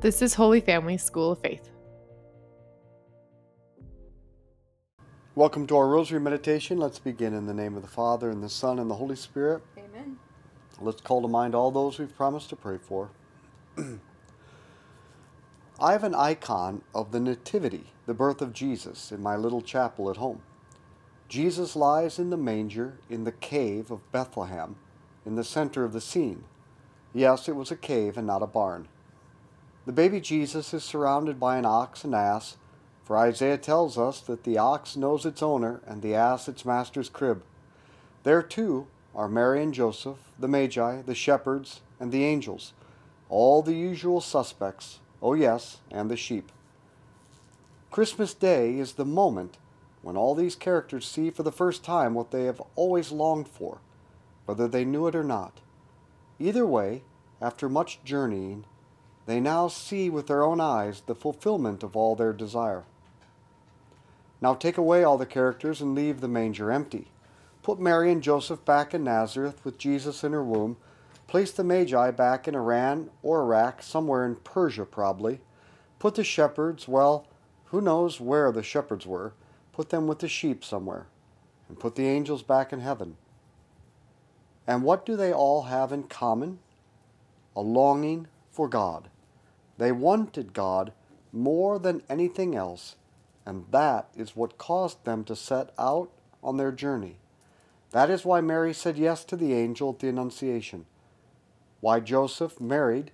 This is Holy Family School of Faith. Welcome to our Rosary Meditation. Let's begin in the name of the Father, and the Son, and the Holy Spirit. Amen. Let's call to mind all those we've promised to pray for. I have an icon of the Nativity, the birth of Jesus, in my little chapel at home. Jesus lies in the manger in the cave of Bethlehem, in the center of the scene. Yes, it was a cave and not a barn. The baby Jesus is surrounded by an ox and ass, for Isaiah tells us that the ox knows its owner and the ass its master's crib. There, too, are Mary and Joseph, the Magi, the shepherds, and the angels, all the usual suspects, oh yes, and the sheep. Christmas Day is the moment when all these characters see for the first time what they have always longed for, whether they knew it or not. Either way, after much journeying, they now see with their own eyes the fulfillment of all their desire. Now take away all the characters and leave the manger empty. Put Mary and Joseph back in Nazareth with Jesus in her womb. Place the Magi back in Iran or Iraq, somewhere in Persia probably. Put the shepherds, well, who knows where the shepherds were, Put them with the sheep somewhere, and put the angels back in heaven. And what do they all have in common? A longing for God. They wanted God more than anything else, and that is what caused them to set out on their journey. That is why Mary said yes to the angel at the Annunciation. Why Joseph, married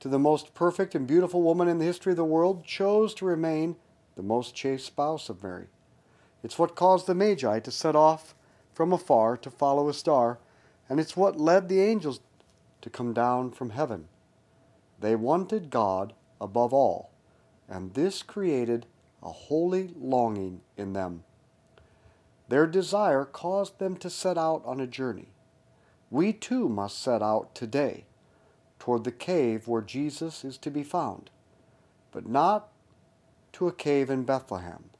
to the most perfect and beautiful woman in the history of the world, chose to remain the most chaste spouse of Mary. It's what caused the Magi to set off from afar to follow a star, and it's what led the angels to come down from heaven. They wanted God above all, and this created a holy longing in them. Their desire caused them to set out on a journey. We too must set out today toward the cave where Jesus is to be found, but not to a cave in Bethlehem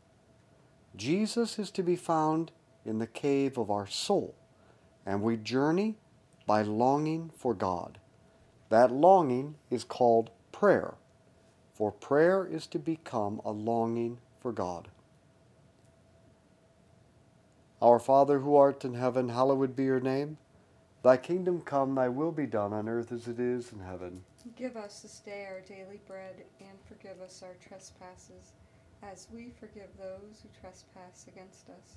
Jesus is to be found in the cave of our soul, and we journey by longing for God. That longing is called prayer, for prayer is to become a longing for God. Our Father who art in heaven, hallowed be your name. Thy kingdom come, thy will be done on earth as it is in heaven. Give us this day our daily bread, and forgive us our trespasses as we forgive those who trespass against us.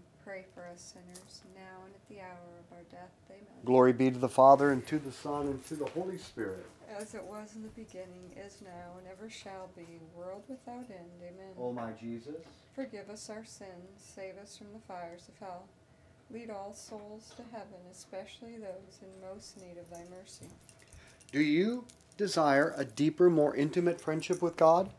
pray for us sinners, now and at the hour of our death. Amen. Glory be to the Father, and to the Son, and to the Holy Spirit. As it was in the beginning, is now, and ever shall be, world without end. Amen. O my Jesus, Forgive us our sins, save us from the fires of hell. Lead all souls to heaven, especially those in most need of thy mercy. do you desire a deeper, more intimate friendship with God?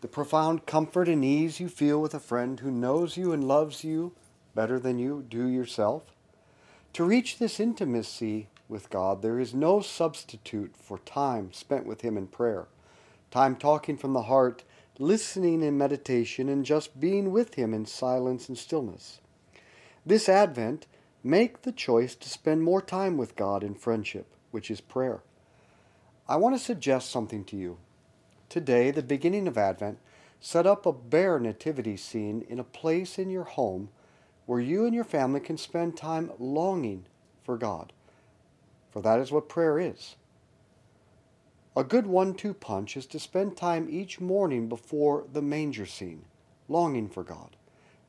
The profound comfort and ease you feel with a friend who knows you and loves you better than you do yourself? To reach this intimacy with God, there is no substitute for time spent with Him in prayer, time talking from the heart, listening in meditation, and just being with Him in silence and stillness. This Advent, make the choice to spend more time with God in friendship, which is prayer. I want to suggest something to you. Today, the beginning of Advent, set up a bare nativity scene in a place in your home where you and your family can spend time longing for God. For that is what prayer is. A good one two punch is to spend time each morning before the manger scene, longing for God.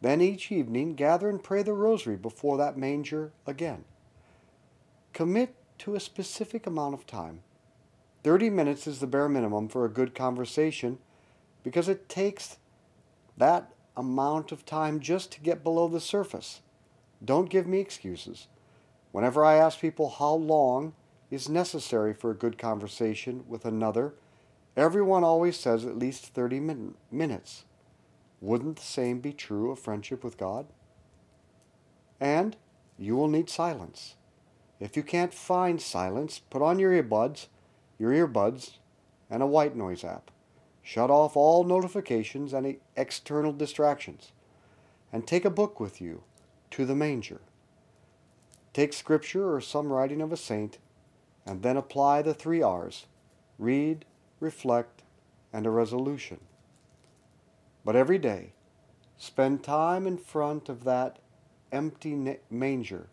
Then each evening, gather and pray the rosary before that manger again. Commit to a specific amount of time. 30 minutes is the bare minimum for a good conversation because it takes that amount of time just to get below the surface. Don't give me excuses. Whenever I ask people how long is necessary for a good conversation with another, everyone always says at least 30 min- minutes. Wouldn't the same be true of friendship with God? And you will need silence. If you can't find silence, put on your earbuds, your earbuds, and a white noise app. Shut off all notifications and external distractions. And take a book with you to the manger. Take scripture or some writing of a saint, and then apply the three R's read, reflect, and a resolution. But every day, spend time in front of that empty manger,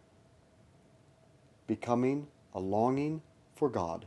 becoming a longing for God.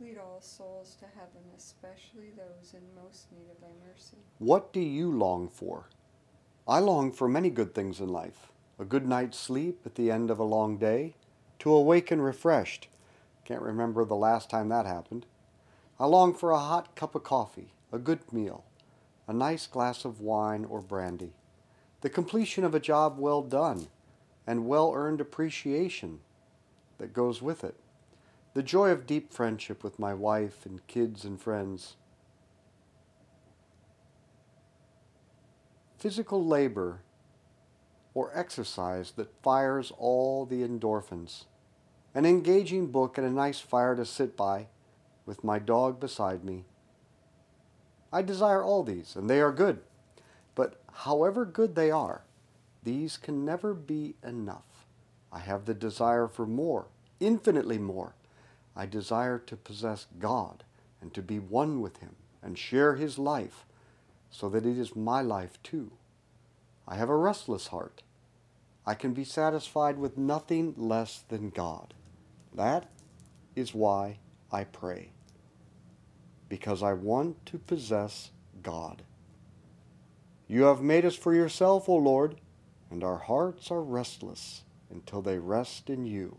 Lead all souls to heaven, especially those in most need of thy mercy. what do you long for? I long for many good things in life a good night's sleep at the end of a long day, to awaken refreshed. Can't remember the last time that happened. I long for a hot cup of coffee, a good meal, a nice glass of wine or brandy, the completion of a job well done, and well earned appreciation that goes with it, the joy of deep friendship with my wife and kids and friends. Physical labor or exercise that fires all the endorphins, an engaging book and a nice fire to sit by with my dog beside me. I desire all these, and they are good. But however good they are, these can never be enough. I have the desire for more, infinitely more. I desire to possess God and to be one with Him and share His life so that it is my life too. I have a restless heart. I can be satisfied with nothing less than God. That is why I pray. Because I want to possess God. You have made us for yourself, O Lord, and our hearts are restless until they rest in you.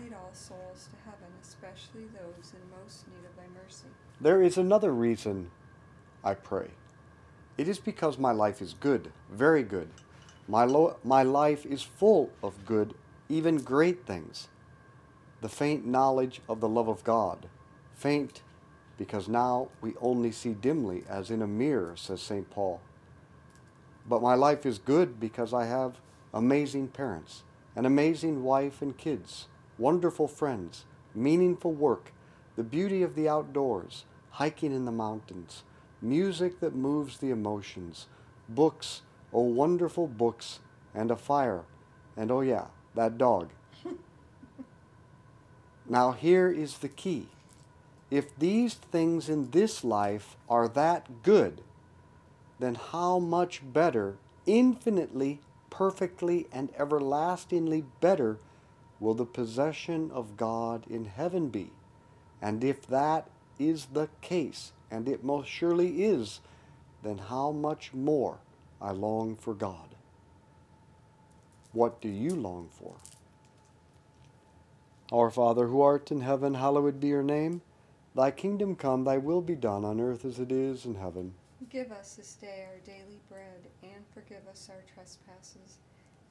Lead all souls to heaven, especially those in most need of thy mercy. there is another reason I pray. It is because my life is good, very good. My, lo- my life is full of good, even great things. The faint knowledge of the love of God. Faint because now we only see dimly as in a mirror, says St. Paul. But my life is good because I have amazing parents, an amazing wife and kids, wonderful friends, meaningful work, the beauty of the outdoors, hiking in the mountains, music that moves the emotions, books, oh wonderful books, and a fire, and oh yeah, that dog. now here is the key. If these things in this life are that good, then how much better, infinitely, perfectly, and everlastingly better will the possession of God in heaven be? And if that is the case, and it most surely is, then how much more I long for God. What do you long for? Our Father who art in heaven, hallowed be your name. Thy kingdom come, thy will be done on earth as it is in heaven. Give us this day our daily bread, and forgive us our trespasses,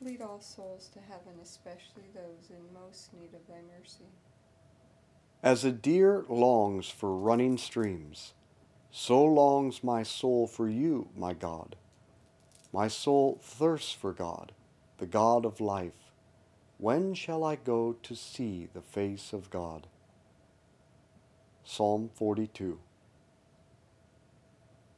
Lead all souls to heaven, especially those in most need of thy mercy. as a deer longs for running streams, so longs my soul for you, my God. My soul thirsts for God, the God of life. When shall I go to see the face of God? Psalm 42.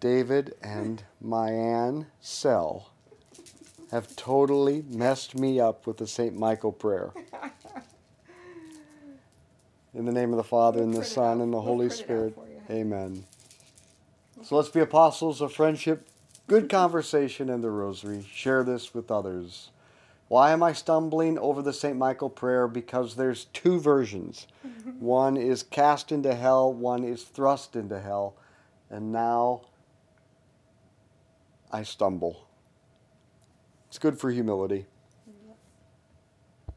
David and Mayanne Sell have totally messed me up with the St. Michael prayer. In the name of the Father, We'll and the Son, and the We'll Holy print it out Spirit. Amen. So let's be apostles of friendship, good conversation, and the rosary. Share this with others. Why am I stumbling over the St. Michael prayer? Because there's two versions. one is cast into hell, one is thrust into hell. And now I stumble. It's good for humility.